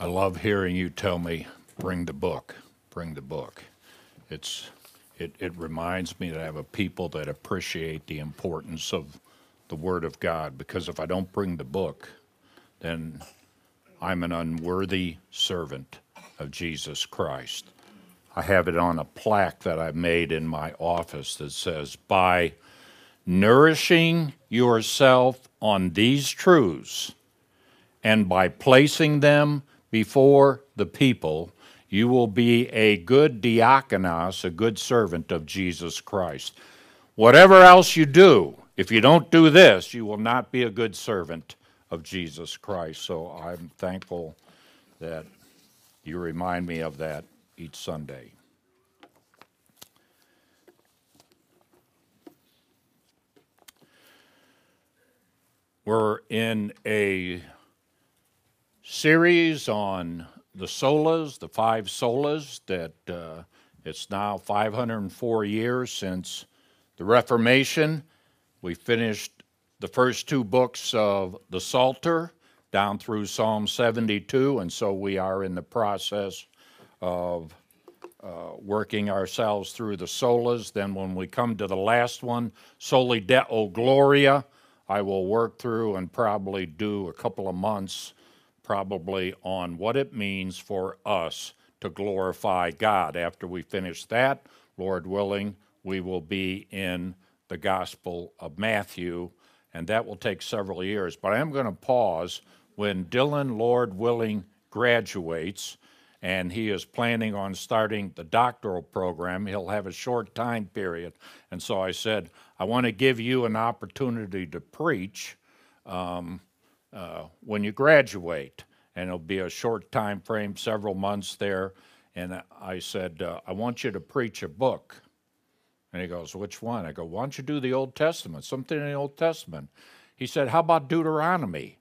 I love hearing you tell me, bring the book, bring the book. It's, it, it reminds me that I have a people that appreciate the importance of the Word of God because if I don't bring the book, then I'm an unworthy servant of Jesus Christ. I have it on a plaque that I made in my office that says, By nourishing yourself on these truths and by placing them before the people, you will be a good diakonos, a good servant of Jesus Christ. Whatever else you do, if you don't do this, you will not be a good servant of Jesus Christ. So I'm thankful that you remind me of that each Sunday. We're in a series on the solas, the five solas, that uh, it's now 504 years since the Reformation. We finished the first two books of the Psalter down through Psalm 72, and so we are in the process of uh, working ourselves through the solas. Then, when we come to the last one, Soli Deo Gloria, I will work through and probably do a couple of months, probably on what it means for us to glorify God. After we finish that, Lord willing, we will be in the Gospel of Matthew, and that will take several years. But I am going to pause when Dylan, Lord willing, graduates and he is planning on starting the doctoral program. He'll have a short time period. And so I said, I want to give you an opportunity to preach um, uh, when you graduate. And it'll be a short time frame, several months there. And I said, uh, I want you to preach a book. And he goes, Which one? I go, Why don't you do the Old Testament, something in the Old Testament? He said, How about Deuteronomy?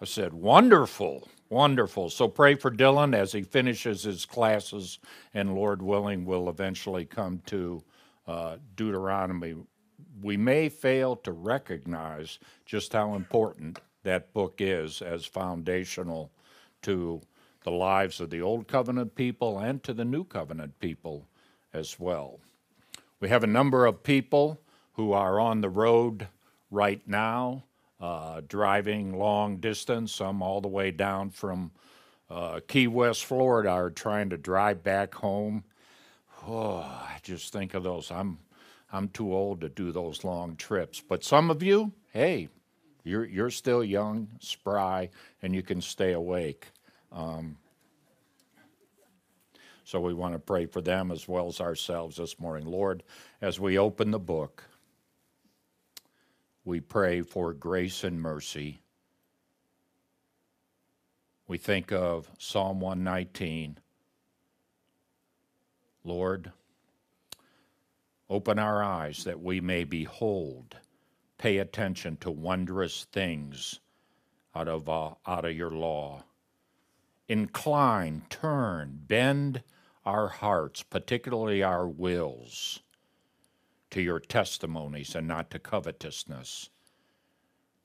I said, Wonderful. Wonderful. So pray for Dylan as he finishes his classes, and Lord willing, will eventually come to uh, Deuteronomy. We may fail to recognize just how important that book is as foundational to the lives of the Old Covenant people and to the New Covenant people as well. We have a number of people who are on the road right now uh, driving long distance, some all the way down from uh, Key West, Florida, are trying to drive back home. Oh, I just think of those. I'm, I'm too old to do those long trips. But some of you, hey, you're, you're still young, spry, and you can stay awake. Um, so we want to pray for them as well as ourselves this morning. Lord, as we open the book, we pray for grace and mercy. We think of Psalm 119. Lord, open our eyes that we may behold, pay attention to wondrous things out of, uh, out of your law. Incline, turn, bend our hearts, particularly our wills to your testimonies and not to covetousness.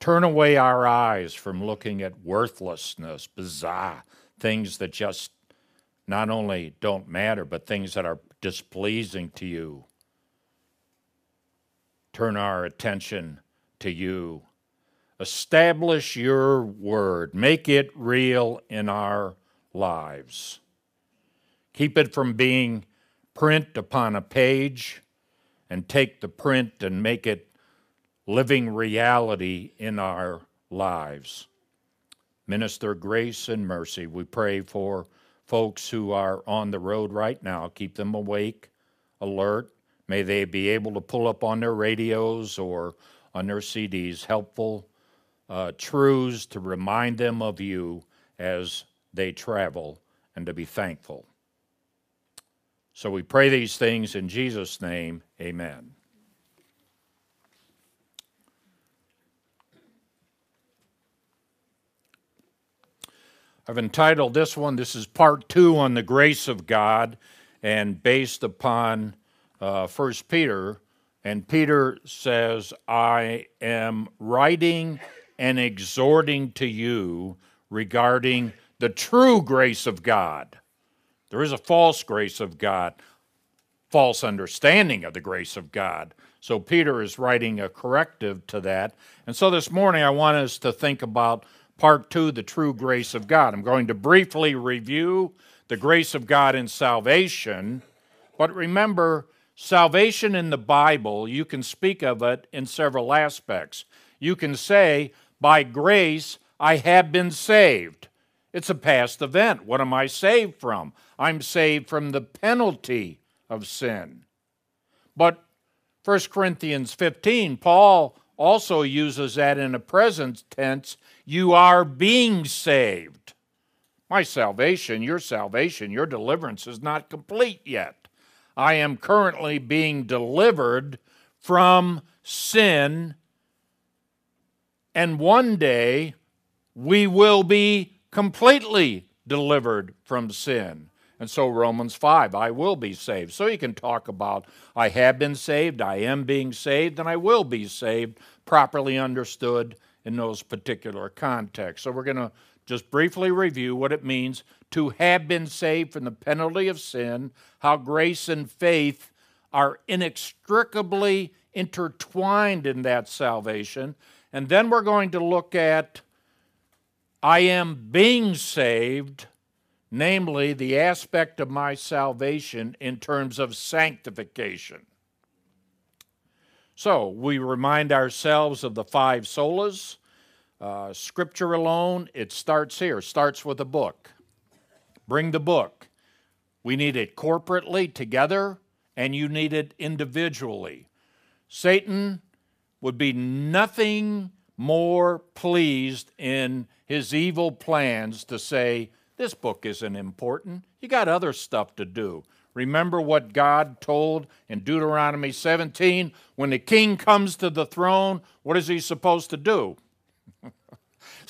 Turn away our eyes from looking at worthlessness, bizarre things that just not only don't matter, but things that are displeasing to you. Turn our attention to you. Establish your word, make it real in our lives. Keep it from being print upon a page and take the print and make it living reality in our lives. Minister grace and mercy. We pray for folks who are on the road right now. Keep them awake, alert. May they be able to pull up on their radios or on their CDs helpful uh, truths to remind them of you as they travel and to be thankful. So we pray these things in Jesus' name. Amen. I've entitled this one, this is part two on the grace of God, and based upon uh, 1 Peter. And Peter says, I am writing and exhorting to you regarding the true grace of God. There is a false grace of God, false understanding of the grace of God. So Peter is writing a corrective to that. And so this morning I want us to think about part two, the true grace of God. I'm going to briefly review the grace of God in salvation. But remember, salvation in the Bible, you can speak of it in several aspects. You can say, by grace, I have been saved. It's a past event. What am I saved from? I'm saved from the penalty of sin. But 1 Corinthians 15, Paul also uses that in a present tense. You are being saved. My salvation, your salvation, your deliverance is not complete yet. I am currently being delivered from sin, and one day we will be completely delivered from sin. And so Romans 5, I will be saved. So you can talk about I have been saved, I am being saved, and I will be saved, properly understood in those particular contexts. So we're going to just briefly review what it means to have been saved from the penalty of sin, how grace and faith are inextricably intertwined in that salvation. And then we're going to look at I am being saved namely the aspect of my salvation in terms of sanctification. So we remind ourselves of the five solas. Uh, scripture alone, it starts here, starts with a book. Bring the book. We need it corporately together, and you need it individually. Satan would be nothing more pleased in his evil plans to say, this book isn't important. You got other stuff to do. Remember what God told in Deuteronomy 17? When the king comes to the throne, what is he supposed to do?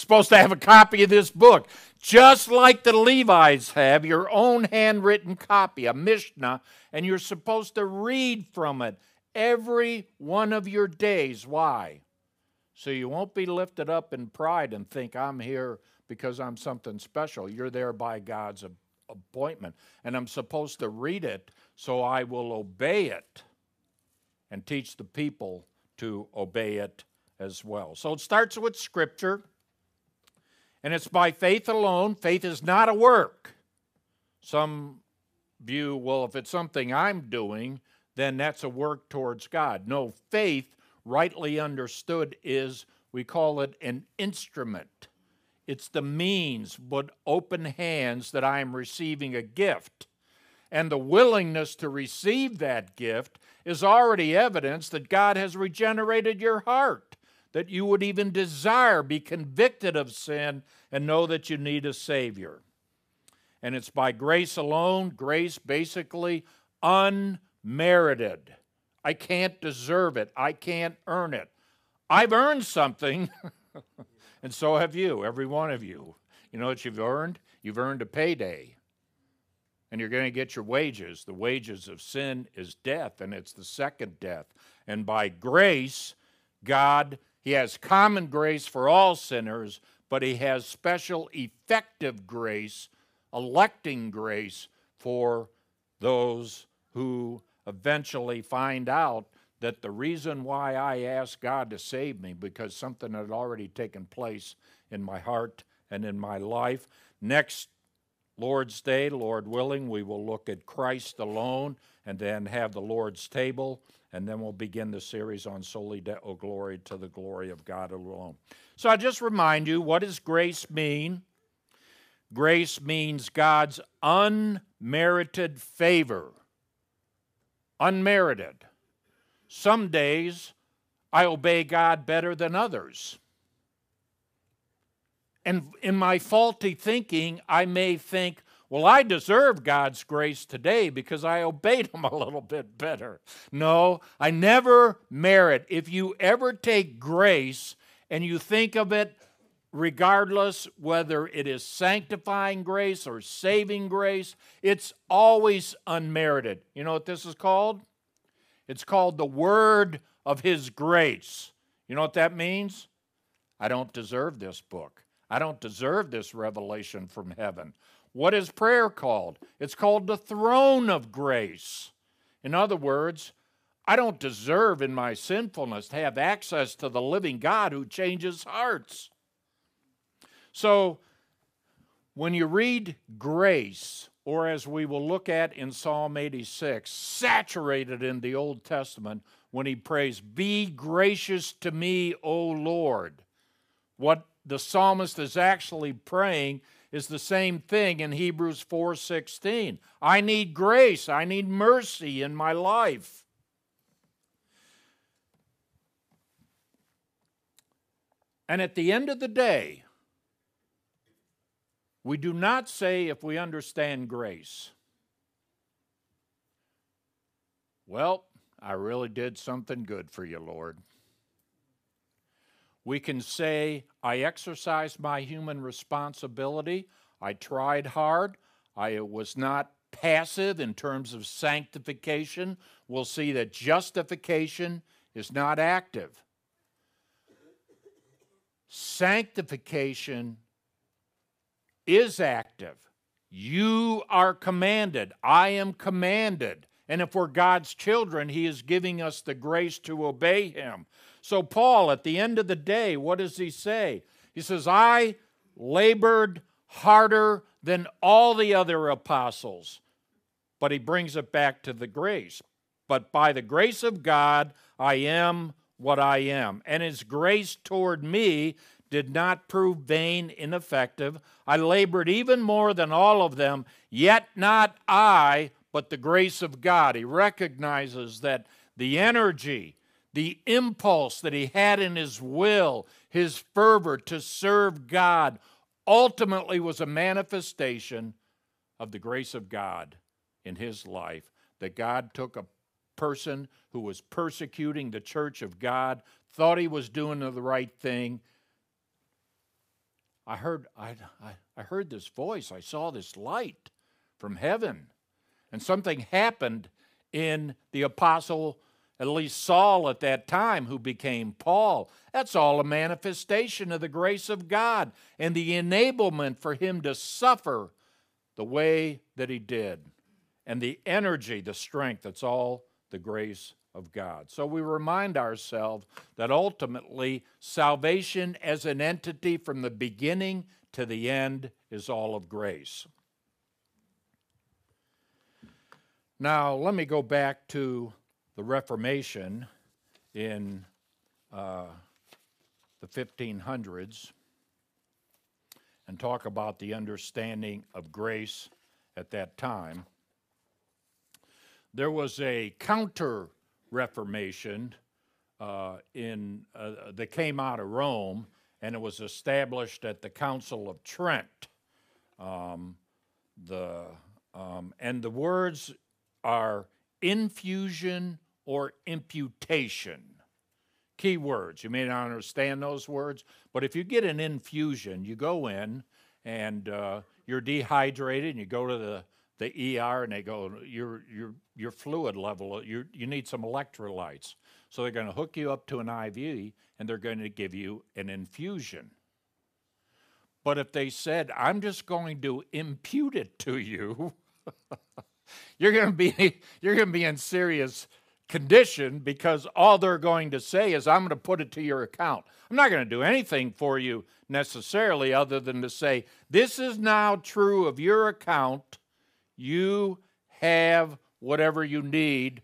Supposed to have a copy of this book, just like the Levites have your own handwritten copy, a Mishnah, and you're supposed to read from it every one of your days. Why? So you won't be lifted up in pride and think, I'm here because I'm something special. You're there by God's appointment. And I'm supposed to read it so I will obey it and teach the people to obey it as well. So it starts with Scripture, and it's by faith alone. Faith is not a work. Some view, well, if it's something I'm doing, then that's a work towards God. No, faith, rightly understood, is we call it an instrument it's the means, but open hands that I am receiving a gift. And the willingness to receive that gift is already evidence that God has regenerated your heart, that you would even desire, be convicted of sin, and know that you need a Savior. And it's by grace alone, grace basically unmerited. I can't deserve it, I can't earn it. I've earned something. And so have you, every one of you. You know what you've earned? You've earned a payday. And you're going to get your wages. The wages of sin is death, and it's the second death. And by grace, God, He has common grace for all sinners, but He has special effective grace, electing grace for those who eventually find out that the reason why I asked God to save me because something had already taken place in my heart and in my life. Next Lord's Day, Lord willing, we will look at Christ alone and then have the Lord's table, and then we'll begin the series on Soli Deo Glory to the glory of God alone. So I just remind you what does grace mean? Grace means God's unmerited favor. Unmerited. Some days I obey God better than others. And in my faulty thinking, I may think, well, I deserve God's grace today because I obeyed Him a little bit better. No, I never merit. If you ever take grace and you think of it, regardless whether it is sanctifying grace or saving grace, it's always unmerited. You know what this is called? It's called the Word of His grace. You know what that means? I don't deserve this book. I don't deserve this revelation from heaven. What is prayer called? It's called the throne of grace. In other words, I don't deserve in my sinfulness to have access to the living God who changes hearts. So, when you read grace, or as we will look at in Psalm 86, saturated in the Old Testament when he prays, Be gracious to me, O Lord. What the psalmist is actually praying is the same thing in Hebrews 4:16. I need grace, I need mercy in my life. And at the end of the day, we do not say if we understand grace, well, I really did something good for you, Lord. We can say, I exercised my human responsibility. I tried hard. I was not passive in terms of sanctification. We'll see that justification is not active. Sanctification is active. You are commanded. I am commanded. And if we're God's children, He is giving us the grace to obey Him. So, Paul, at the end of the day, what does he say? He says, I labored harder than all the other apostles. But he brings it back to the grace. But by the grace of God, I am what I am. And his grace toward me did not prove vain, ineffective. I labored even more than all of them, yet not I, but the grace of God. He recognizes that the energy, the impulse that he had in his will, his fervor to serve God, ultimately was a manifestation of the grace of God in his life. That God took a person who was persecuting the church of God, thought he was doing the right thing. I heard, I, I, I heard this voice, I saw this light from heaven. And something happened in the apostle at least Saul at that time, who became Paul. That's all a manifestation of the grace of God and the enablement for him to suffer the way that he did. And the energy, the strength, that's all the grace of God. So we remind ourselves that ultimately salvation as an entity from the beginning to the end is all of grace. Now, let me go back to the Reformation in uh, the 1500s and talk about the understanding of grace at that time. There was a counter Reformation uh, in, uh, that came out of Rome, and it was established at the Council of Trent. Um, the, um, and the words are infusion or imputation. Key words. You may not understand those words, but if you get an infusion, you go in and uh, you're dehydrated and you go to the, the ER and they go, your, your, your fluid level, you you need some electrolytes. So they're going to hook you up to an IV and they're going to give you an infusion. But if they said, I'm just going to impute it to you, you're going to be you're going to be in serious condition because all they're going to say is, I'm going to put it to your account. I'm not going to do anything for you necessarily other than to say, This is now true of your account. You have whatever you need.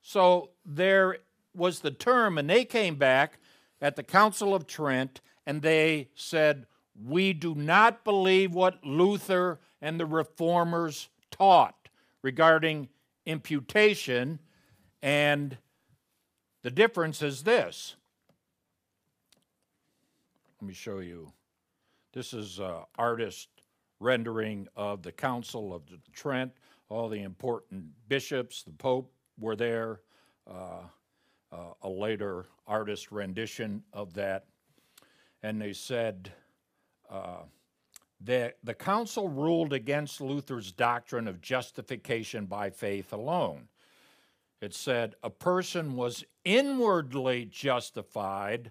So there was the term, and they came back at the Council of Trent and they said, We do not believe what Luther and the reformers taught regarding imputation and the difference is this. Let me show you. This is uh, artist rendering of the Council of Trent. All the important bishops, the Pope were there. Uh, uh, a later artist rendition of that. And they said uh, that the council ruled against Luther's doctrine of justification by faith alone it said a person was inwardly justified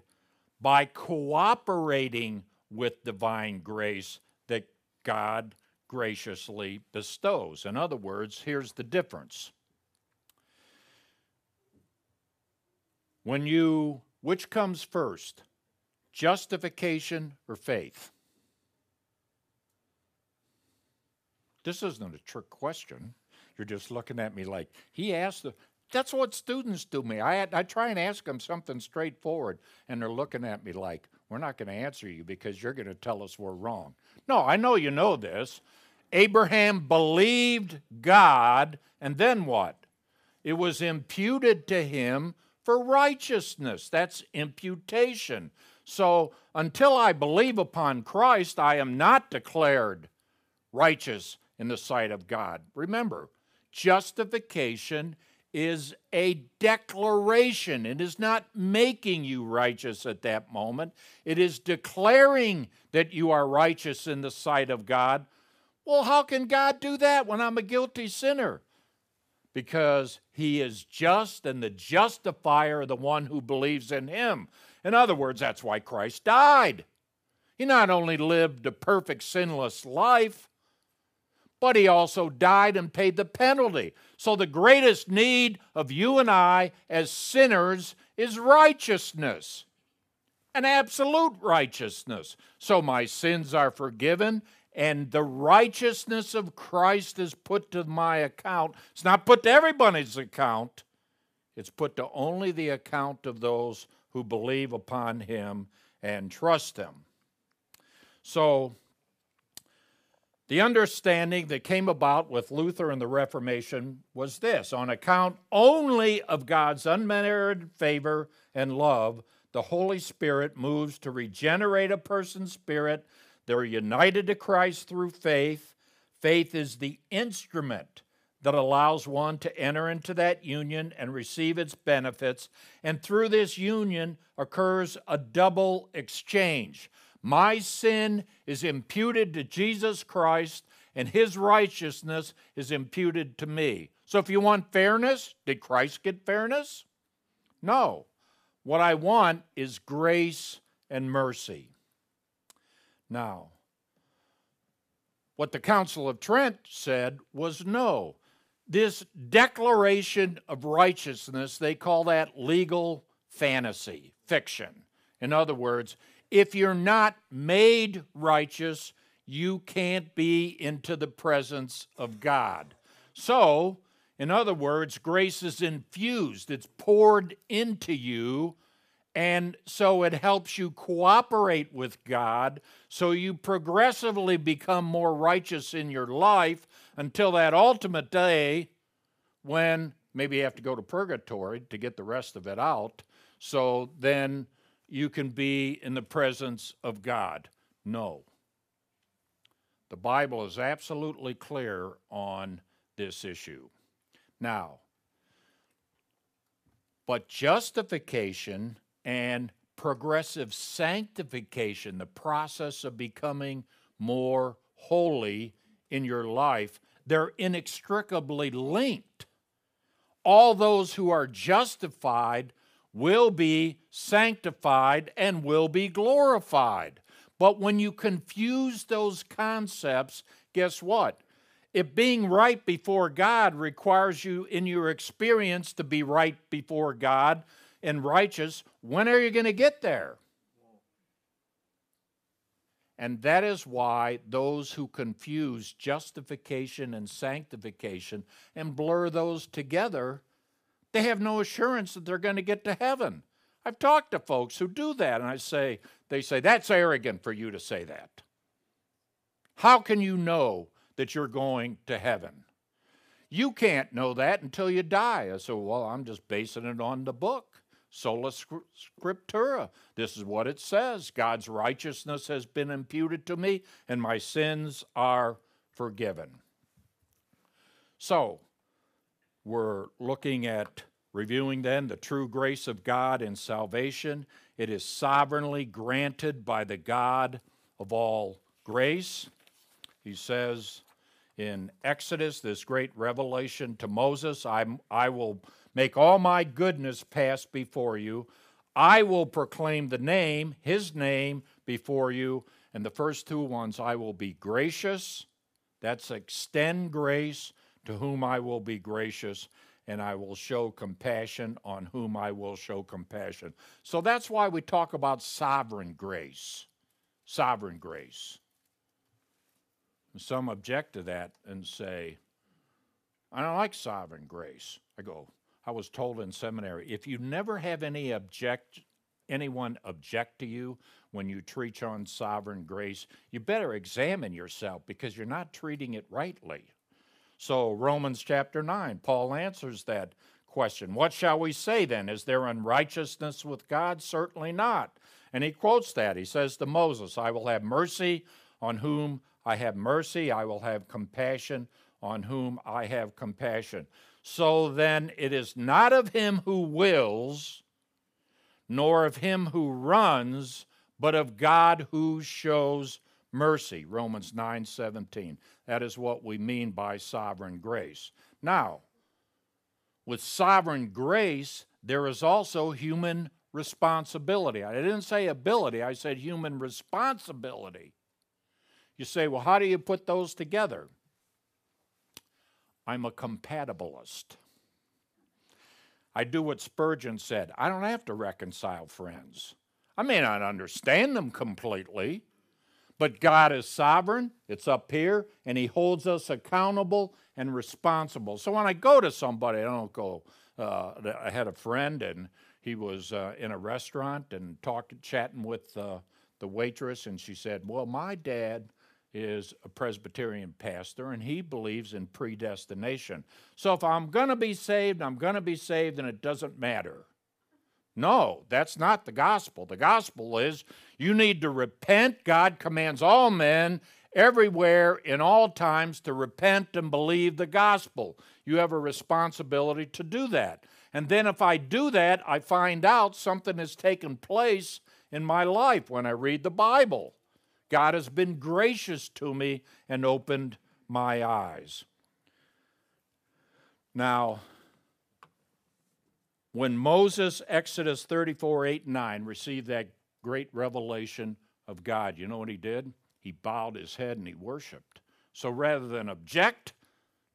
by cooperating with divine grace that God graciously bestows. In other words, here's the difference. When you, which comes first, justification or faith? This isn't a trick question. You're just looking at me like, he asked the, that's what students do me. I, I try and ask them something straightforward, and they're looking at me like, we're not going to answer you because you're going to tell us we're wrong. No, I know you know this. Abraham believed God, and then what? It was imputed to him for righteousness. That's imputation. So until I believe upon Christ, I am not declared righteous in the sight of God. Remember, justification is a declaration. It is not making you righteous at that moment, it is declaring that you are righteous in the sight of God. Well, how can God do that when I'm a guilty sinner? Because he is just and the justifier, of the one who believes in him. In other words, that's why Christ died. He not only lived a perfect, sinless life, but he also died and paid the penalty. So the greatest need of you and I as sinners is righteousness, an absolute righteousness. So my sins are forgiven, and the righteousness of Christ is put to my account. It's not put to everybody's account, it's put to only the account of those who believe upon him and trust him. So, the understanding that came about with Luther and the Reformation was this on account only of God's unmerited favor and love, the Holy Spirit moves to regenerate a person's spirit. They're united to Christ through faith. Faith is the instrument that allows one to enter into that union and receive its benefits. And through this union occurs a double exchange. My sin is imputed to Jesus Christ, and his righteousness is imputed to me. So if you want fairness, did Christ get fairness? No. What I want is grace and mercy. Now, what the Council of Trent said was no. This declaration of righteousness, they call that legal fantasy, fiction. In other words, if you're not made righteous, you can't be into the presence of God. So, in other words, grace is infused, it's poured into you, and so it helps you cooperate with God so you progressively become more righteous in your life until that ultimate day when maybe you have to go to purgatory to get the rest of it out. So then you can be in the presence of God. No. The Bible is absolutely clear on this issue. Now, but justification and progressive sanctification, the process of becoming more holy in your life, they're inextricably linked. All those who are justified will be sanctified and will be glorified. But when you confuse those concepts, guess what? If being right before God requires you in your experience to be right before God and righteous, when are you going to get there? And that is why those who confuse justification and sanctification and blur those together they have no assurance that they're going to get to heaven. I've talked to folks who do that, and I say, they say, that's arrogant for you to say that. How can you know that you're going to heaven? You can't know that until you die. I say, well, I'm just basing it on the book, sola scriptura. This is what it says God's righteousness has been imputed to me, and my sins are forgiven. So, we're looking at reviewing then the true grace of God in salvation. It is sovereignly granted by the God of all grace. He says in Exodus, this great revelation to Moses I, I will make all my goodness pass before you. I will proclaim the name, his name, before you, And the first two ones, I will be gracious. That's extend grace to whom I will be gracious, and I will show compassion on whom I will show compassion. So that's why we talk about sovereign grace. Sovereign grace. And some object to that and say, I don't like sovereign grace. I go, I was told in seminary, if you never have any object anyone object to you when you treat on sovereign grace, you better examine yourself because you're not treating it rightly. So, Romans chapter 9, Paul answers that question. What shall we say then? Is there unrighteousness with God? Certainly not. And he quotes that. He says to Moses, I will have mercy on whom I have mercy, I will have compassion on whom I have compassion. So then, it is not of him who wills nor of him who runs, but of God who shows mercy. Romans 9:17. That is what we mean by sovereign grace. Now, with sovereign grace, there is also human responsibility. I didn't say ability, I said human responsibility. You say, well, how do you put those together? I'm a compatibilist. I do what Spurgeon said I don't have to reconcile friends. I may not understand them completely, but God is sovereign, it's up here, and He holds us accountable and responsible. So when I go to somebody, I don't go, uh, I had a friend and he was uh, in a restaurant and talking, chatting with uh, the waitress, and she said, Well, my dad is a Presbyterian pastor, and he believes in predestination. So if I'm going to be saved, I'm going to be saved, and it doesn't matter. No, that's not the gospel. The gospel is you need to repent. God commands all men everywhere in all times to repent and believe the gospel. You have a responsibility to do that. And then if I do that, I find out something has taken place in my life when I read the Bible. God has been gracious to me and opened my eyes. Now, when Moses, Exodus 34 8 and 9, received that great revelation of God, you know what he did? He bowed his head and he worshiped. So rather than object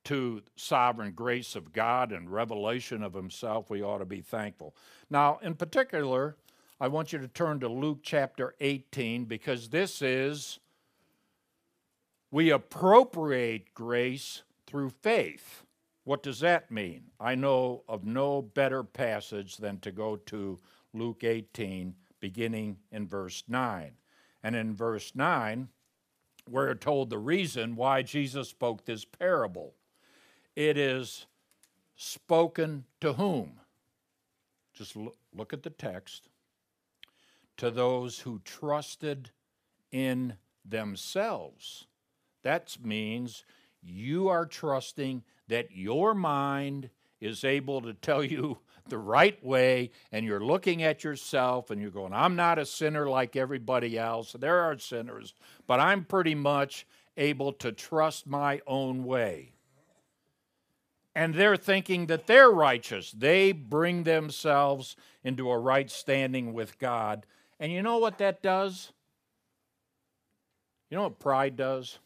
to sovereign grace of God and revelation of himself, we ought to be thankful. Now, in particular, I want you to turn to Luke chapter 18 because this is, we appropriate grace through faith. What does that mean? I know of no better passage than to go to Luke 18, beginning in verse 9. And in verse 9, we're told the reason why Jesus spoke this parable. It is spoken to whom? Just look, at the text to those who trusted in themselves. That means you are trusting that your mind is able to tell you the right way, and you're looking at yourself and you're going, I'm not a sinner like everybody else. There are sinners, but I'm pretty much able to trust my own way. And they're thinking that they're righteous. They bring themselves into a right standing with God and you know what that does? You know what pride does?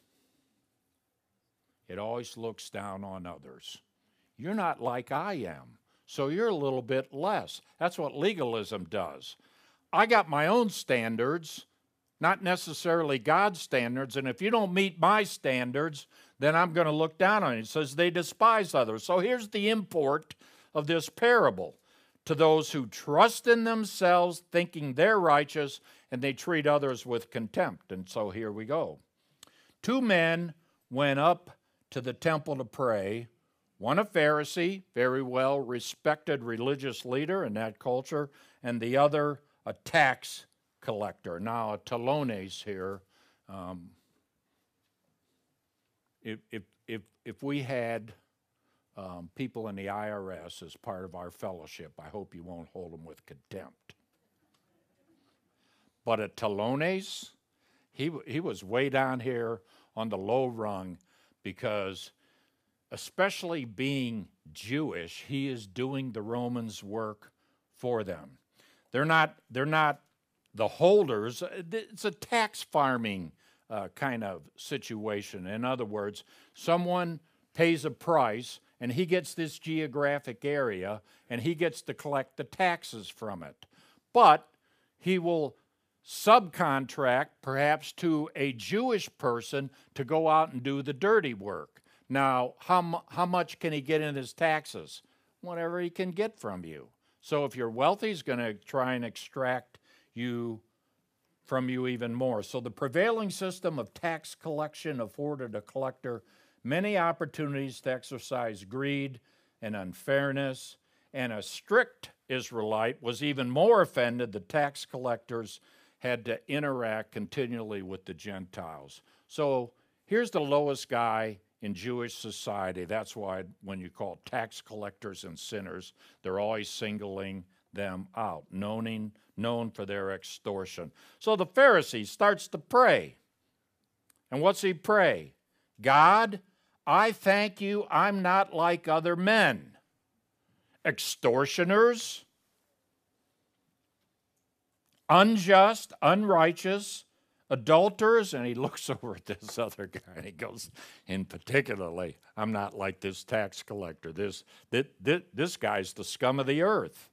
It always looks down on others. You're not like I am, so you're a little bit less. That's what legalism does. I got my own standards, not necessarily God's standards, and if you don't meet my standards, then I'm going to look down on you. It says they despise others. So here's the import of this parable to those who trust in themselves, thinking they're righteous, and they treat others with contempt. And so here we go. Two men went up to the temple to pray. One a Pharisee, very well respected religious leader in that culture, and the other a tax collector. Now, a telones here. Um, if, if, if, if we had um, people in the IRS as part of our fellowship. I hope you won't hold them with contempt. But at Telones, he, he was way down here on the low rung because, especially being Jewish, he is doing the Romans' work for them. They're not, they're not the holders, uh, it's a tax farming uh, kind of situation. In other words, someone pays a price and he gets this geographic area and he gets to collect the taxes from it. But he will subcontract perhaps to a Jewish person to go out and do the dirty work. Now, how, how much can he get in his taxes? Whatever he can get from you. So if you're wealthy, he's going to try and extract you from you even more. So the prevailing system of tax collection afforded a collector many opportunities to exercise greed and unfairness, and a strict Israelite was even more offended the tax collectors had to interact continually with the Gentiles. So here's the lowest guy in Jewish society. That's why when you call tax collectors and sinners, they're always singling them out, known, known for their extortion. So the Pharisee starts to pray. And what's he pray? God, I thank you I'm not like other men, extortioners, unjust, unrighteous, adulterers. And he looks over at this other guy and he goes, in particularly, I'm not like this tax collector. This, this, this guy's the scum of the earth.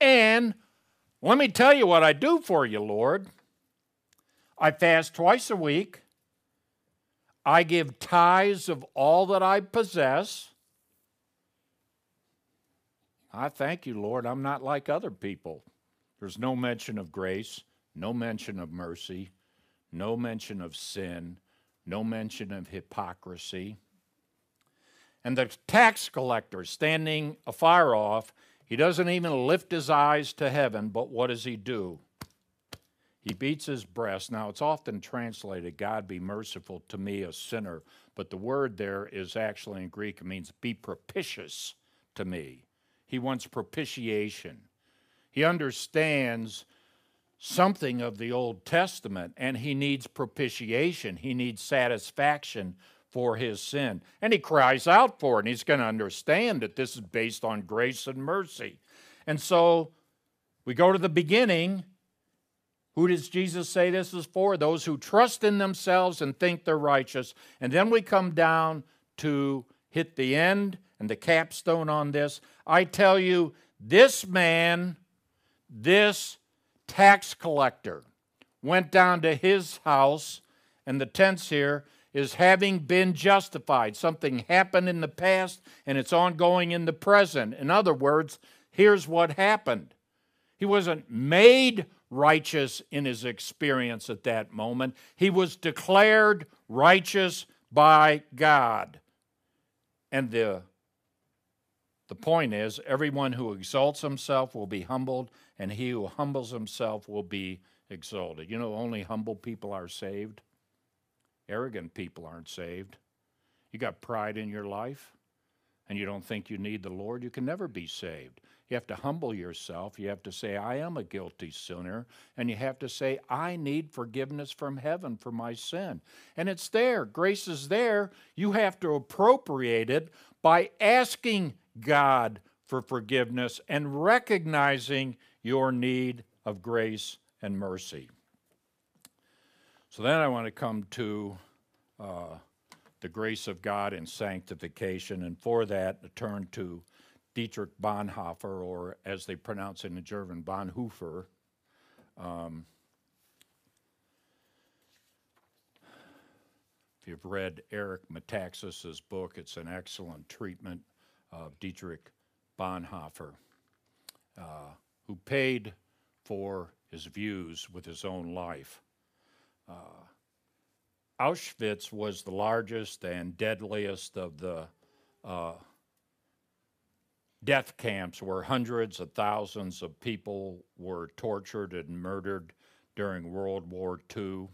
And let me tell you what I do for you, Lord. I fast twice a week. I give tithes of all that I possess. I thank you, Lord. I'm not like other people. There's no mention of grace, no mention of mercy, no mention of sin, no mention of hypocrisy. And the tax collector standing afar off, he doesn't even lift his eyes to heaven, but what does he do? He beats his breast. Now, it's often translated, God be merciful to me, a sinner, but the word there is actually in Greek, it means be propitious to me. He wants propitiation. He understands something of the Old Testament and he needs propitiation. He needs satisfaction for his sin. And he cries out for it, and he's going to understand that this is based on grace and mercy. And so we go to the beginning who does Jesus say this is for? Those who trust in themselves and think they're righteous. And then we come down to hit the end and the capstone on this. I tell you, this man, this tax collector, went down to his house, and the tense here is having been justified. Something happened in the past and it's ongoing in the present. In other words, here's what happened. He wasn't made righteous in his experience at that moment. He was declared righteous by God. And the, the point is everyone who exalts himself will be humbled, and he who humbles himself will be exalted. You know, only humble people are saved, arrogant people aren't saved. You got pride in your life, and you don't think you need the Lord, you can never be saved. You have to humble yourself. You have to say, I am a guilty sinner. And you have to say, I need forgiveness from heaven for my sin. And it's there. Grace is there. You have to appropriate it by asking God for forgiveness and recognizing your need of grace and mercy. So then I want to come to uh, the grace of God in sanctification. And for that, to turn to Dietrich Bonhoeffer, or as they pronounce it in German, Bonhoeffer. Um, if you've read Eric Metaxas's book, it's an excellent treatment of Dietrich Bonhoeffer, uh, who paid for his views with his own life. Uh, Auschwitz was the largest and deadliest of the uh, death camps where hundreds of thousands of people were tortured and murdered during World War II.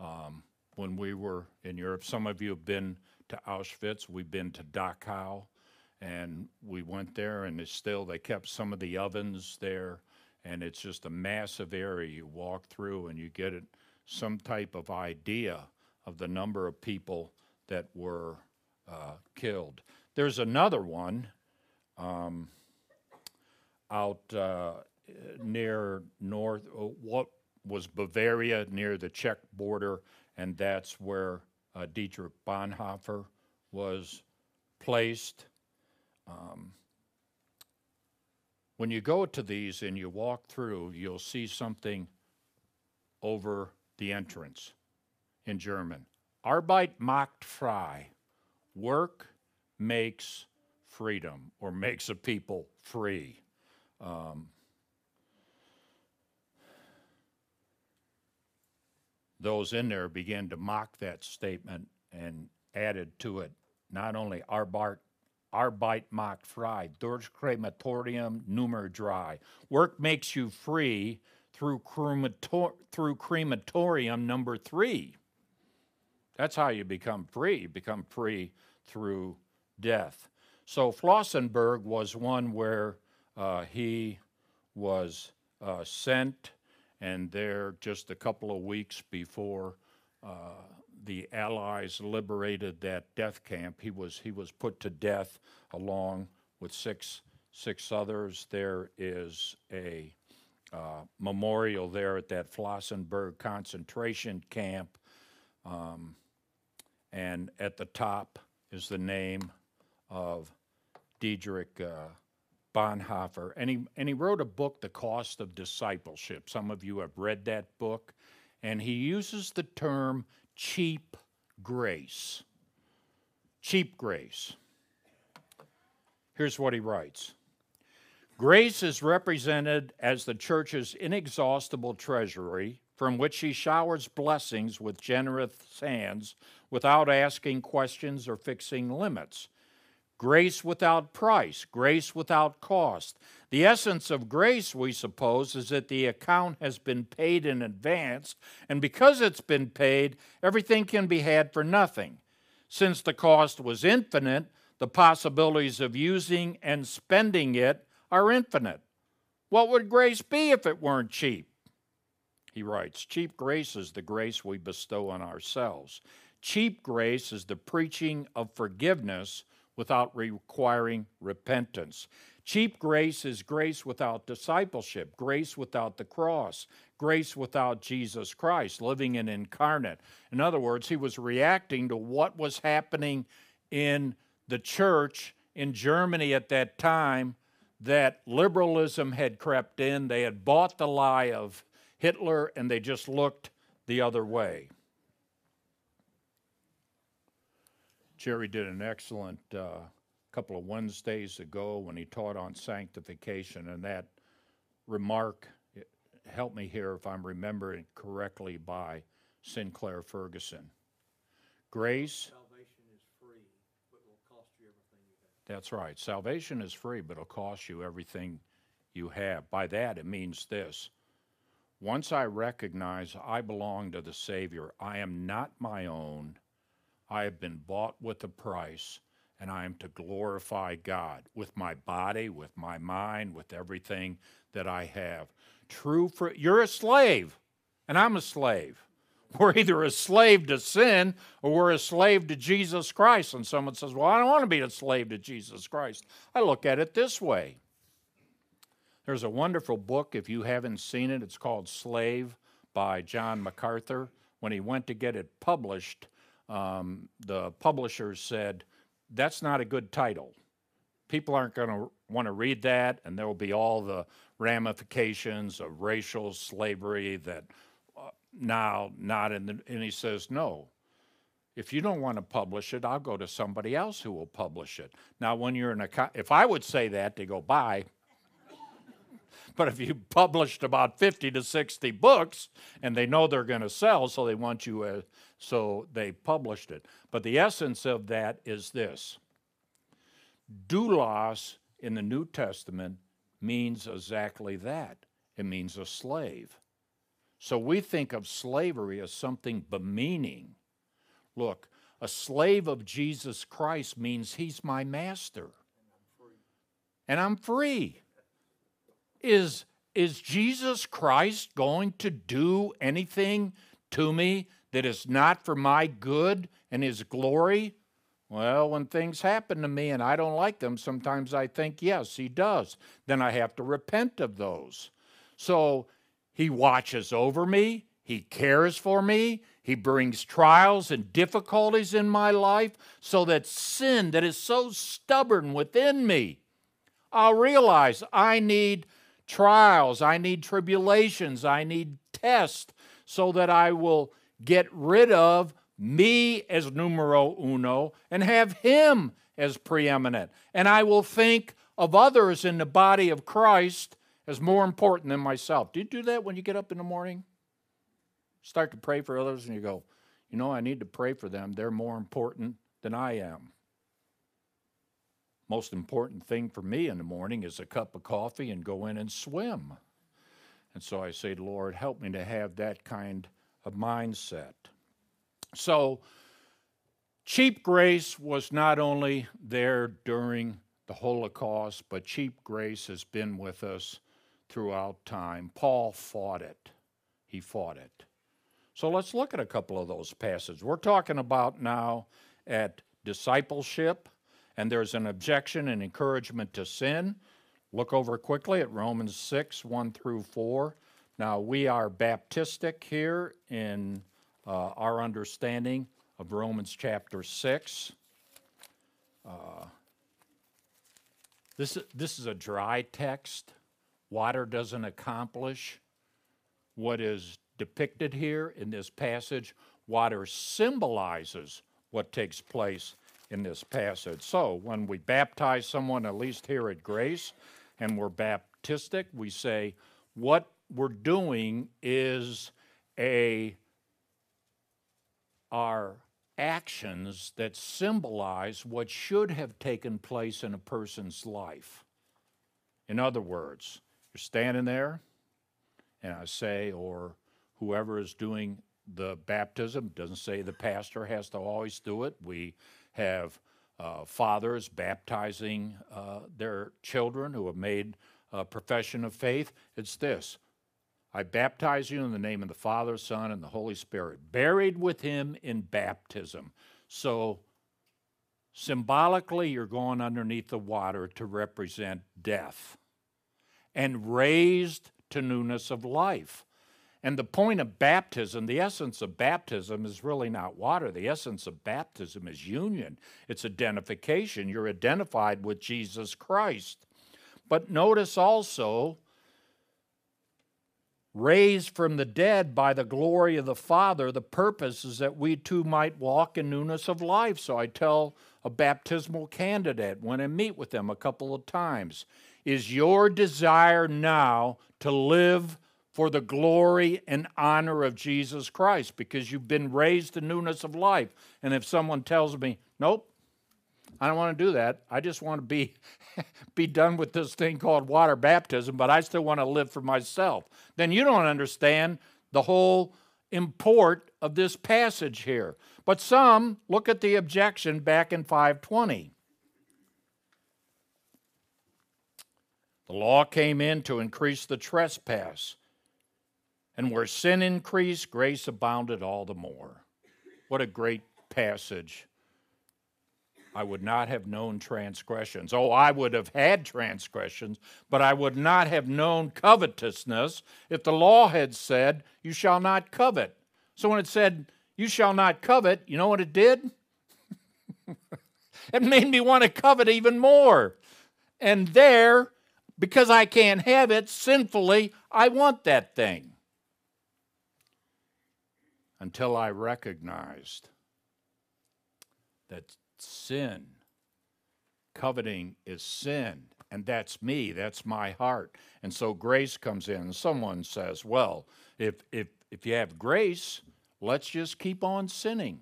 Um, when we were in Europe, some of you have been to Auschwitz. We've been to Dachau, and we went there, and it's still they kept some of the ovens there, and it's just a massive area you walk through, and you get some type of idea of the number of people that were uh, killed. There's another one um, out uh, near north, uh, what was Bavaria near the Czech border, and that's where uh, Dietrich Bonhoeffer was placed. Um, when you go to these and you walk through, you'll see something over the entrance in German. Arbeit macht frei. Work makes freedom or makes a people free. Um, those in there began to mock that statement and added to it not only Arbeit, Arbeit macht frei, durch Crematorium Nummer drei. Work makes you free through, cremator- through crematorium number three. That's how you become free. You become free through death. So Flossenburg was one where uh, he was uh, sent, and there just a couple of weeks before uh, the Allies liberated that death camp, he was he was put to death along with six six others. There is a uh, memorial there at that Flossenburg concentration camp, um, and at the top is the name of Dietrich uh, Bonhoeffer, and he, and he wrote a book, The Cost of Discipleship. Some of you have read that book, and he uses the term cheap grace. Cheap grace. Here's what he writes Grace is represented as the church's inexhaustible treasury from which she showers blessings with generous hands without asking questions or fixing limits grace without price, grace without cost. The essence of grace, we suppose, is that the account has been paid in advance, and because it's been paid, everything can be had for nothing. Since the cost was infinite, the possibilities of using and spending it are infinite. What would grace be if it weren't cheap? He writes Cheap grace is the grace we bestow on ourselves. Cheap grace is the preaching of forgiveness without requiring repentance. Cheap grace is grace without discipleship, grace without the cross, grace without Jesus Christ, living in incarnate. In other words, he was reacting to what was happening in the church in Germany at that time that liberalism had crept in. They had bought the lie of Hitler and they just looked the other way. Jerry did an excellent uh, couple of Wednesdays ago when he taught on sanctification, and that remark helped me here if I'm remembering correctly by Sinclair Ferguson. Grace. Salvation is free, but will cost you everything you have. That's right. Salvation is free, but it'll cost you everything you have. By that, it means this. Once I recognize I belong to the Savior, I am not my own. I have been bought with a price, and I am to glorify God with my body, with my mind, with everything that I have. True for you're a slave, and I'm a slave. We're either a slave to sin or we're a slave to Jesus Christ. And someone says, Well, I don't want to be a slave to Jesus Christ. I look at it this way. There's a wonderful book, if you haven't seen it, it's called Slave by John MacArthur. When he went to get it published, um, the publishers said, that's not a good title. People aren't going to want to read that, and there will be all the ramifications of racial slavery that uh, now not in the. And he says, no. If you don't want to publish it, I'll go to somebody else who will publish it. Now, when you're in a, if I would say that, they go, bye. But if you published about 50 to 60 books and they know they're going to sell, so they want you, uh, so they published it. But the essence of that is this doulos in the New Testament means exactly that it means a slave. So we think of slavery as something bemeaning. Look, a slave of Jesus Christ means he's my master. And I'm free. Is, is Jesus Christ going to do anything to me that is not for my good and his glory? Well, when things happen to me and I don't like them, sometimes I think, yes, he does. Then I have to repent of those. So he watches over me, he cares for me, he brings trials and difficulties in my life so that sin that is so stubborn within me, I'll realize I need trials, I need tribulations, I need tests so that I will get rid of me as numero uno and have him as preeminent. And I will think of others in the body of Christ as more important than myself. Do you do that when you get up in the morning? Start to pray for others and you go, you know, I need to pray for them. They're more important than I am. Most important thing for me in the morning is a cup of coffee and go in and swim. And so I say, Lord, help me to have that kind of mindset. So, cheap grace was not only there during the Holocaust, but cheap grace has been with us throughout time. Paul fought it. He fought it. So let's look at a couple of those passages. We're talking about now at discipleship, and there's an objection and encouragement to sin. Look over quickly at Romans 6 1 through 4. Now, we are Baptistic here in uh, our understanding of Romans chapter 6. Uh, this, this is a dry text. Water doesn't accomplish what is depicted here in this passage. Water symbolizes what takes place in this passage. So, when we baptize someone, at least here at Grace, and we're Baptistic, we say, what we're doing is a are actions that symbolize what should have taken place in a person's life. In other words, you're standing there, and I say, or whoever is doing the baptism, doesn't say the pastor has to always do it. We have uh, fathers baptizing uh, their children who have made a profession of faith. It's this I baptize you in the name of the Father, Son, and the Holy Spirit, buried with him in baptism. So, symbolically, you're going underneath the water to represent death and raised to newness of life. And the point of baptism, the essence of baptism is really not water. The essence of baptism is union, it's identification. You're identified with Jesus Christ. But notice also raised from the dead by the glory of the Father, the purpose is that we too might walk in newness of life. So I tell a baptismal candidate when I meet with them a couple of times is your desire now to live for the glory and honor of Jesus Christ because you've been raised to newness of life. And if someone tells me, nope, I don't want to do that. I just want to be be done with this thing called water baptism, but I still want to live for myself. Then you don't understand the whole import of this passage here. But some look at the objection back in 520. The law came in to increase the trespass. And where sin increased, grace abounded all the more. What a great passage I would not have known transgressions. Oh, I would have had transgressions, but I would not have known covetousness if the law had said, You shall not covet. So when it said, You shall not covet, you know what it did? it made me want to covet even more. And there, because I can't have it sinfully, I want that thing. Until I recognized that sin. Coveting is sin, and that's me, that's my heart. And so grace comes in. Someone says, well, if, if, if you have grace, let's just keep on sinning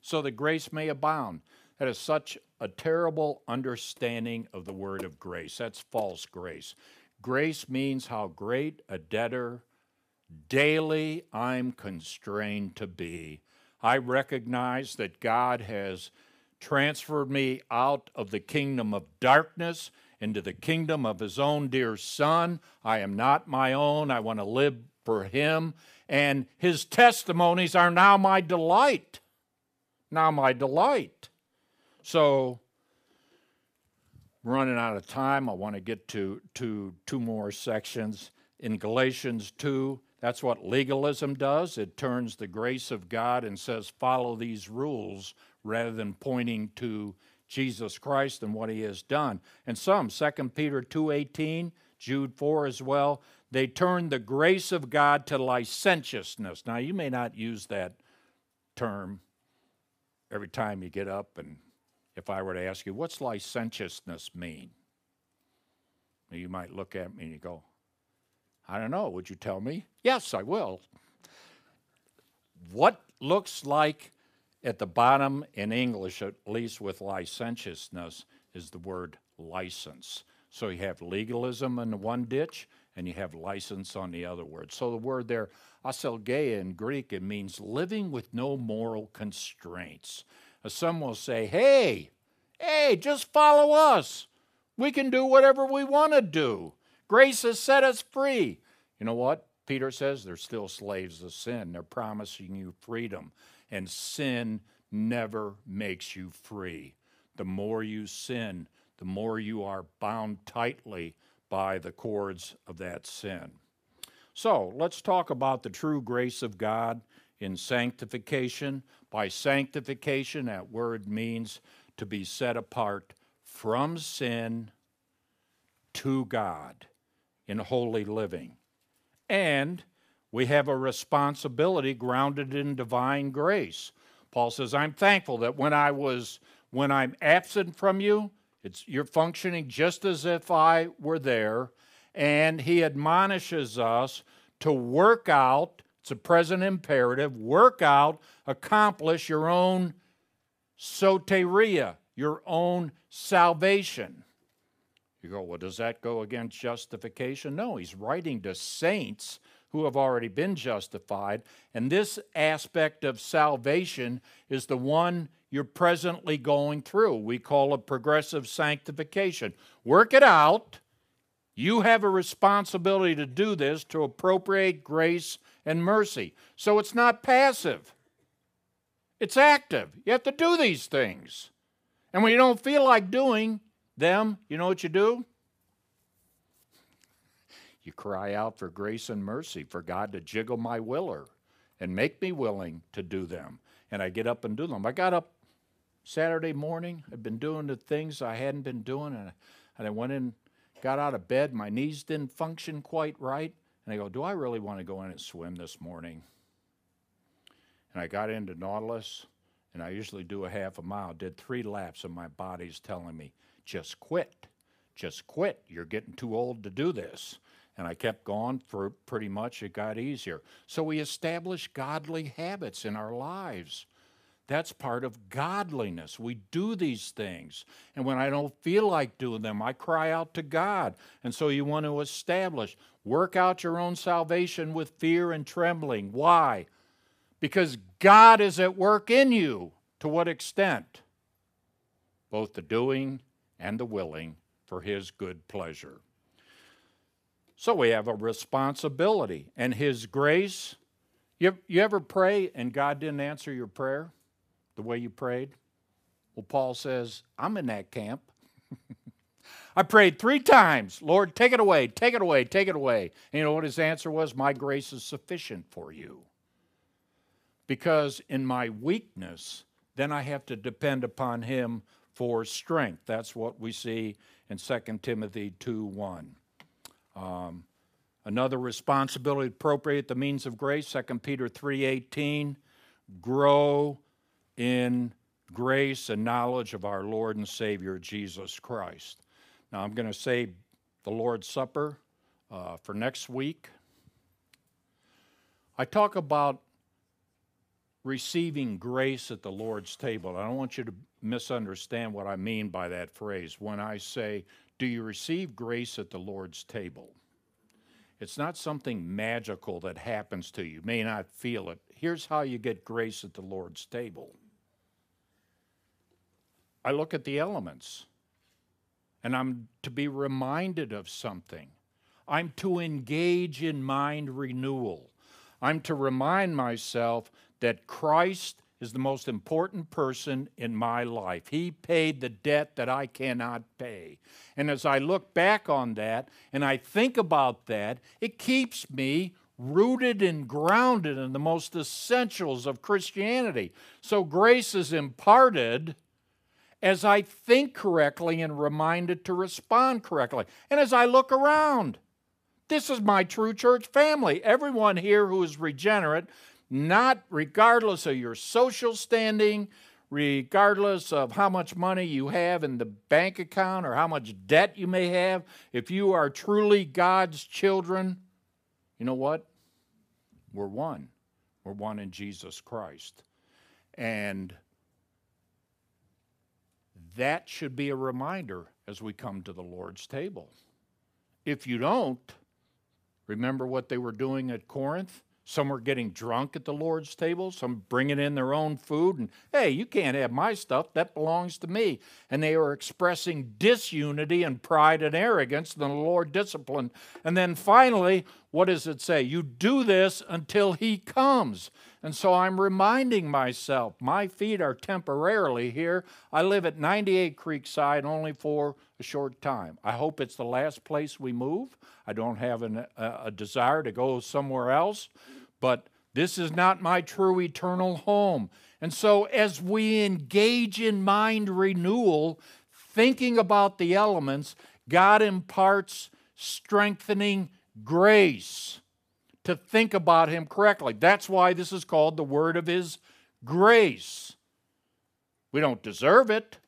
so that grace may abound. That is such a terrible understanding of the word of grace. That's false grace. Grace means how great a debtor daily I'm constrained to be I recognize that God has transferred me out of the kingdom of darkness into the kingdom of His own dear Son. I am not my own. I want to live for Him. And His testimonies are now my delight. Now my delight. So, running out of time, I want to get to, to two more sections in Galatians 2. That's what legalism does. It turns the grace of God and says, follow these rules rather than pointing to Jesus Christ and what he has done. And some, 2 Peter 2:18, Jude 4 as well, they turn the grace of God to licentiousness. Now, you may not use that term every time you get up and if I were to ask you, what's licentiousness mean? You might look at me and you go, I don't know. Would you tell me? Yes, I will. What looks like at the bottom in English, at least with licentiousness, is the word license. So you have legalism in the one ditch and you have license on the other word. So the word there, aselgeia in Greek, it means living with no moral constraints. Some will say, hey, hey, just follow us. We can do whatever we want to do. Grace has set us free. You know what? Peter says they're still slaves of sin. They're promising you freedom. And sin never makes you free. The more you sin, the more you are bound tightly by the cords of that sin. So let's talk about the true grace of God in sanctification. By sanctification, that word means to be set apart from sin to God in holy living. And we have a responsibility grounded in divine grace. Paul says, I'm thankful that when I was when I'm absent from you, it's you're functioning just as if I were there. And he admonishes us to work out, it's a present imperative, work out, accomplish your own soteria, your own salvation. You go, well, does that go against justification? No, he's writing to saints who have already been justified. And this aspect of salvation is the one you're presently going through. We call it progressive sanctification. Work it out. You have a responsibility to do this to appropriate grace and mercy. So it's not passive, it's active. You have to do these things. And when you don't feel like doing, them, you know what you do? You cry out for grace and mercy, for God to jiggle my willer and make me willing to do them. And I get up and do them. I got up Saturday morning. I've been doing the things I hadn't been doing, and, and I went in, got out of bed. My knees didn't function quite right. And I go, Do I really want to go in and swim this morning? And I got into Nautilus, and I usually do a half a mile. Did three laps, and my body's telling me, just quit. Just quit. You're getting too old to do this. And I kept going for pretty much, it got easier. So we establish godly habits in our lives. That's part of godliness. We do these things. And when I don't feel like doing them, I cry out to God. And so you want to establish, work out your own salvation with fear and trembling. Why? Because God is at work in you. To what extent? Both the doing and the willing for His good pleasure. So we have a responsibility, and His grace. You, you ever pray and God didn't answer your prayer the way you prayed? Well, Paul says, I'm in that camp. I prayed three times, Lord, take it away, take it away, take it away. And you know what his answer was? My grace is sufficient for you. Because in my weakness, then I have to depend upon him for strength. That's what we see in 2 Timothy 2 1. Um, another responsibility appropriate the means of grace, 2 Peter 3.18, grow in grace and knowledge of our Lord and Savior Jesus Christ. Now I'm going to say the Lord's Supper uh, for next week. I talk about receiving grace at the Lord's table. I don't want you to misunderstand what I mean by that phrase when I say, Do you receive grace at the Lord's table? It's not something magical that happens to you. You may not feel it. Here's how you get grace at the Lord's table I look at the elements and I'm to be reminded of something. I'm to engage in mind renewal. I'm to remind myself that Christ is the most important person in my life. He paid the debt that I cannot pay. And as I look back on that and I think about that, it keeps me rooted and grounded in the most essentials of Christianity. So grace is imparted as I think correctly and reminded to respond correctly. And as I look around, this is my true church family. Everyone here who is regenerate, not regardless of your social standing, regardless of how much money you have in the bank account or how much debt you may have, if you are truly God's children, you know what? We're one. We're one in Jesus Christ. And that should be a reminder as we come to the Lord's table. If you don't, remember what they were doing at Corinth? Some were getting drunk at the Lord's table, some bringing in their own food, and hey, you can't have my stuff, that belongs to me. And they were expressing disunity and pride and arrogance, and the Lord disciplined. And then finally, what does it say? You do this until He comes. And so I'm reminding myself, my feet are temporarily here. I live at 98 Creekside only for a short time. I hope it's the last place we move. I don't have an, a, a desire to go somewhere else, but this is not my true eternal home. And so, as we engage in mind renewal, thinking about the elements, God imparts strengthening grace to think about Him correctly. That's why this is called the word of His grace. We don't deserve it.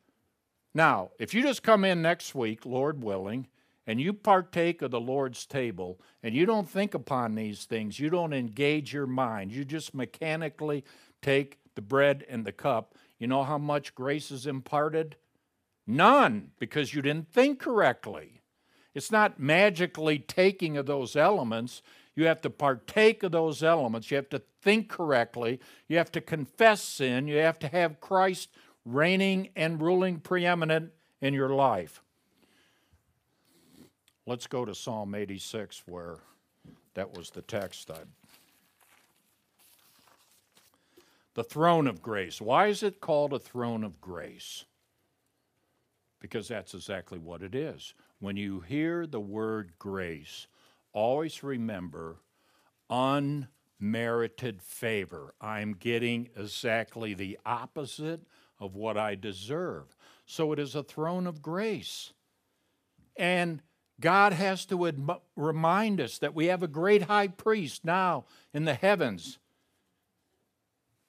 Now, if you just come in next week, Lord willing, and you partake of the Lord's table and you don't think upon these things, you don't engage your mind, you just mechanically take the bread and the cup, you know how much grace is imparted? None, because you didn't think correctly. It's not magically taking of those elements. You have to partake of those elements. You have to think correctly. You have to confess sin. You have to have Christ reigning and ruling preeminent in your life. Let's go to Psalm 86, where that was the text. I... The throne of grace. Why is it called a throne of grace? Because that's exactly what it is. When you hear the word grace, always remember unmerited favor. I'm getting exactly the opposite of what I deserve. So it is a throne of grace. And God has to remind us that we have a great high priest now in the heavens.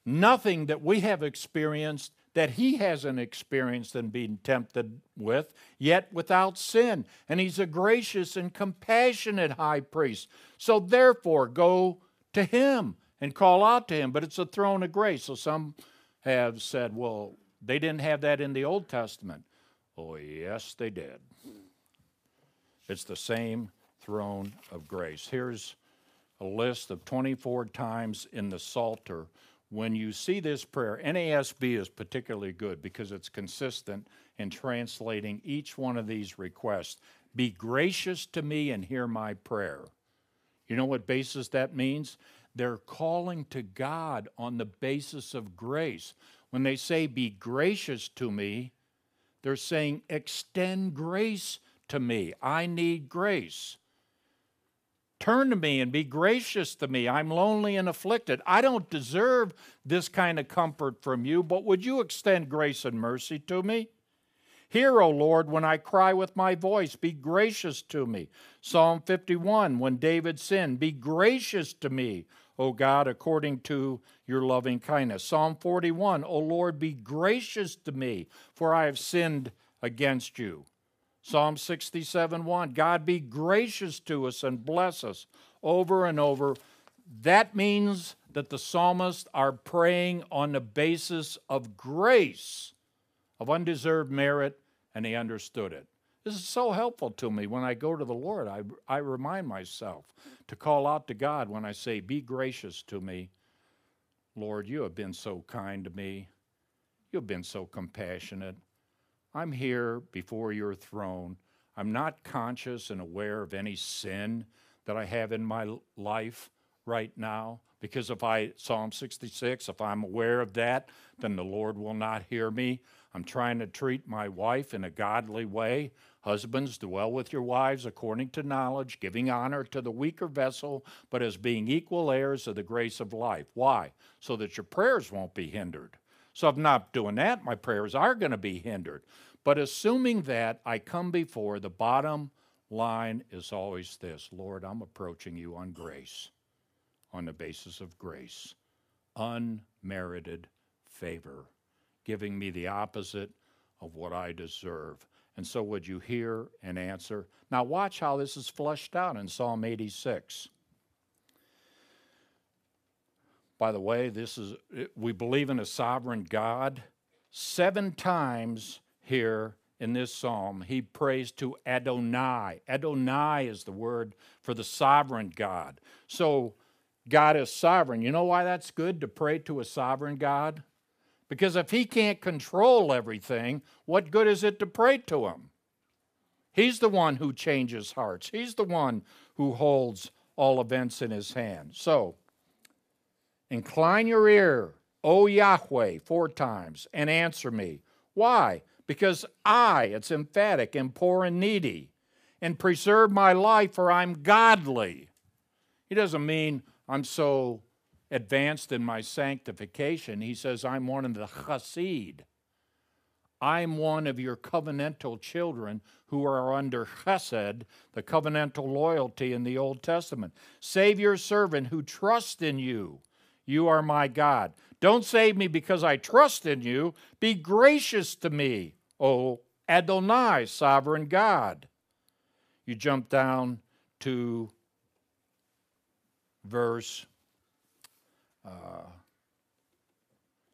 Nothing that we have experienced that he hasn't experienced and been tempted with, yet without sin. And he's a gracious and compassionate high priest. So therefore, go to him and call out to him. But it's a throne of grace. So some have said, well, they didn't have that in the Old Testament. Oh, yes, they did. It's the same throne of grace. Here's a list of 24 times in the Psalter. When you see this prayer, NASB is particularly good because it's consistent in translating each one of these requests. Be gracious to me and hear my prayer. You know what basis that means? They're calling to God on the basis of grace. When they say, Be gracious to me, they're saying, Extend grace to me. I need grace. Turn to me and be gracious to me. I'm lonely and afflicted. I don't deserve this kind of comfort from you, but would you extend grace and mercy to me? Hear, O Lord, when I cry with my voice, be gracious to me. Psalm 51, when David sinned, be gracious to me, O God, according to your loving kindness. Psalm 41, O Lord, be gracious to me, for I have sinned against you. Psalm 67 1 God be gracious to us and bless us over and over. That means that the psalmists are praying on the basis of grace, of undeserved merit, and he understood it. This is so helpful to me when I go to the Lord. I, I remind myself to call out to God when I say, Be gracious to me. Lord, you have been so kind to me. You've been so compassionate. I'm here before your throne. I'm not conscious and aware of any sin that I have in my life right now? Because if I, Psalm 66, if I'm aware of that, then the Lord will not hear me. I'm trying to treat my wife in a godly way. Husbands, dwell with your wives according to knowledge, giving honor to the weaker vessel, but as being equal heirs of the grace of life. Why? So that your prayers won't be hindered. So if I'm not doing that, my prayers are going to be hindered. But assuming that I come before, the bottom line is always this Lord, I'm approaching you on grace, on the basis of grace, unmerited favor, giving me the opposite of what I deserve. And so, would you hear and answer? Now, watch how this is fleshed out in Psalm 86. By the way, this is we believe in a sovereign God. Seven times here in this psalm, he prays to Adonai. Adonai is the word for the sovereign God. So God is sovereign. You know why that's good to pray to a sovereign God? Because if he can't control everything, what good is it to pray to him? He's the one who changes hearts, he's the one who holds all events in his hand. So, incline your ear, O Yahweh, four times, and answer me. Why? Because I, it's emphatic, am poor and needy, and preserve my life, for I'm godly. He doesn't mean I'm so advanced in my sanctification. He says, I'm one of the chassid. I'm one of your covenantal children who are under chesed, the covenantal loyalty in the Old Testament. Save your servant who trusts in you. You are my God. Don't save me because I trust in you. Be gracious to me, O Adonai, sovereign God. You jump down to verse uh,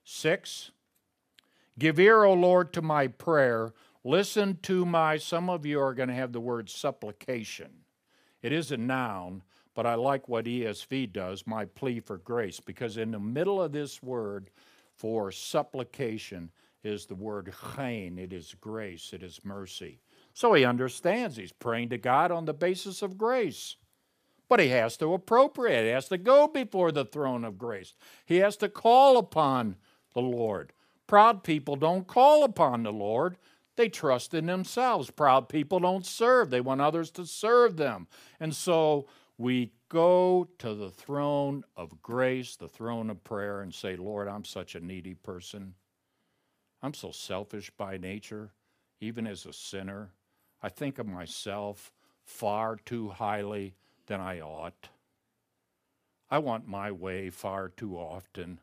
6. Give ear, O Lord, to my prayer. Listen to my, some of you are going to have the word supplication. It is a noun, but I like what ESV does, my plea for grace, because in the middle of this word for supplication is the word chen. It is grace, it is mercy. So he understands he's praying to God on the basis of grace. But he has to appropriate, he has to go before the throne of grace, he has to call upon the Lord. Proud people don't call upon the Lord. They trust in themselves. Proud people don't serve. They want others to serve them. And so we go to the throne of grace, the throne of prayer, and say, Lord, I'm such a needy person. I'm so selfish by nature, even as a sinner. I think of myself far too highly than I ought. I want my way far too often.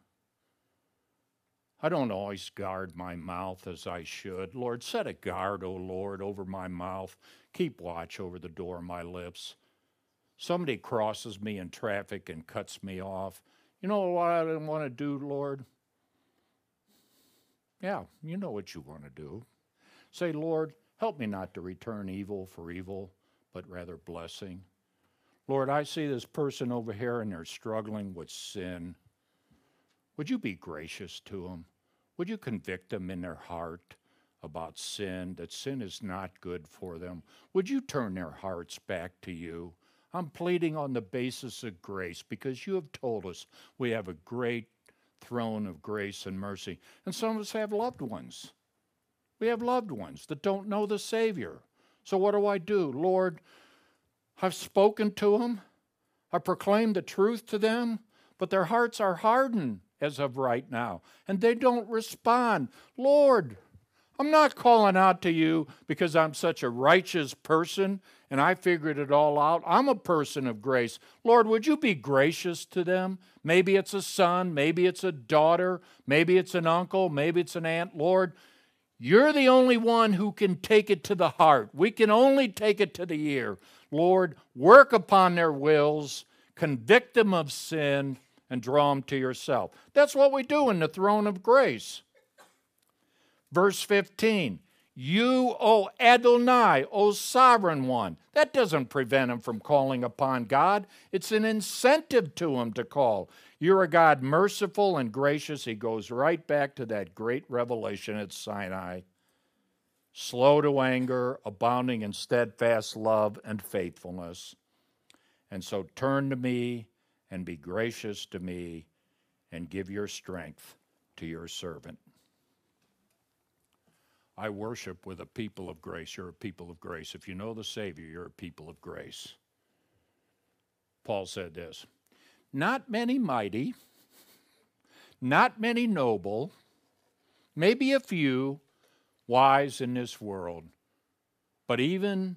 I don't always guard my mouth as I should. Lord, set a guard, O Lord, over my mouth. Keep watch over the door of my lips. Somebody crosses me in traffic and cuts me off. You know what I want to do, Lord? Yeah, you know what you want to do. Say, Lord, help me not to return evil for evil, but rather blessing. Lord, I see this person over here and they're struggling with sin. Would you be gracious to them? Would you convict them in their heart about sin, that sin is not good for them? Would you turn their hearts back to you? I'm pleading on the basis of grace because you have told us we have a great throne of grace and mercy. And some of us have loved ones. We have loved ones that don't know the Savior. So what do I do? Lord, I've spoken to them, I proclaimed the truth to them, but their hearts are hardened as of right now, and they don't respond. Lord, I'm not calling out to you because I'm such a righteous person and I figured it all out. I'm a person of grace. Lord, would you be gracious to them? Maybe it's a son, maybe it's a daughter, maybe it's an uncle, maybe it's an aunt. Lord, you're the only one who can take it to the heart. We can only take it to the ear. Lord, work upon their wills, convict them of sin and draw them to yourself. That's what we do in the throne of grace. Verse 15 You, O Adonai, O sovereign one. That doesn't prevent him from calling upon God, it's an incentive to him to call. You're a God merciful and gracious. He goes right back to that great revelation at Sinai slow to anger, abounding in steadfast love and faithfulness. And so turn to me and be gracious to me and give your strength to your servant. I worship with a people of grace. You're a people of grace. If you know the Savior, you're a people of grace. Paul said this Not many mighty, not many noble, maybe a few wise in this world, but even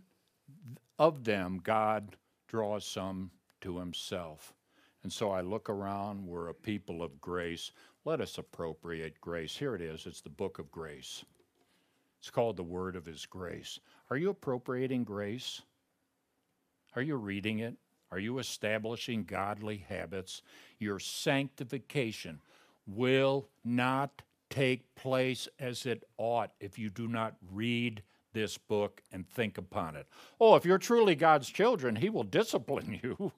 of them, God draws some to himself. And so I look around, we're a people of grace. Let us appropriate grace. Here it is, it's the book of grace. It's called the Word of His Grace. Are you appropriating grace? Are you reading it? Are you establishing godly habits? Your sanctification will not take place as it ought if you do not read this book and think upon it. Oh, if you're truly God's children, He will discipline you.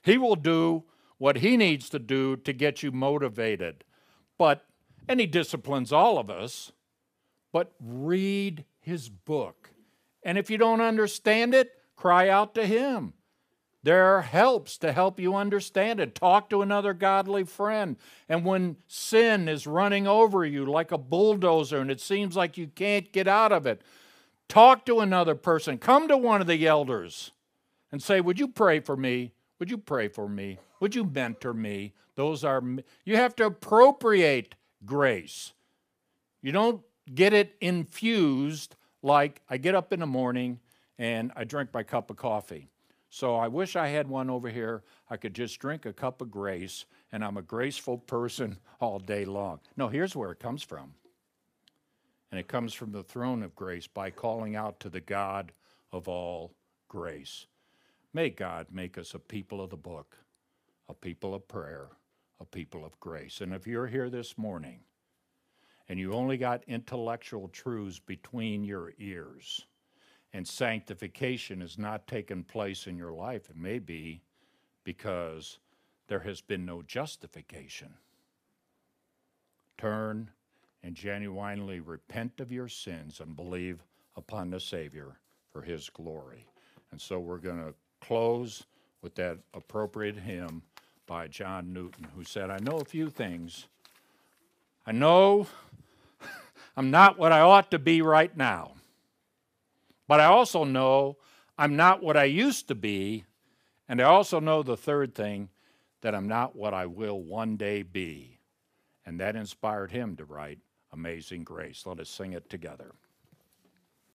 he will do what He needs to do to get you motivated. But, and He disciplines all of us, but read His book. And if you don't understand it, cry out to Him. There are helps to help you understand it. Talk to another godly friend. And when sin is running over you like a bulldozer and it seems like you can't get out of it, talk to another person. Come to one of the elders and say, Would you pray for me? Would you pray for me? Would you mentor me? Those are, you have to appropriate grace. You don't get it infused like I get up in the morning and I drink my cup of coffee. So I wish I had one over here. I could just drink a cup of grace and I'm a graceful person all day long. No, here's where it comes from. And it comes from the throne of grace by calling out to the God of all grace. May God make us a people of the book, a people of prayer, a people of grace. And if you're here this morning and you only got intellectual truths between your ears, and sanctification has not taken place in your life, it may be because there has been no justification. Turn and genuinely repent of your sins and believe upon the Savior for His glory. And so we're going to close with that appropriate hymn by John Newton, who said, I know a few things. I know I'm not what I ought to be right now. But I also know I'm not what I used to be. And I also know the third thing that I'm not what I will one day be. And that inspired him to write Amazing Grace. Let us sing it together.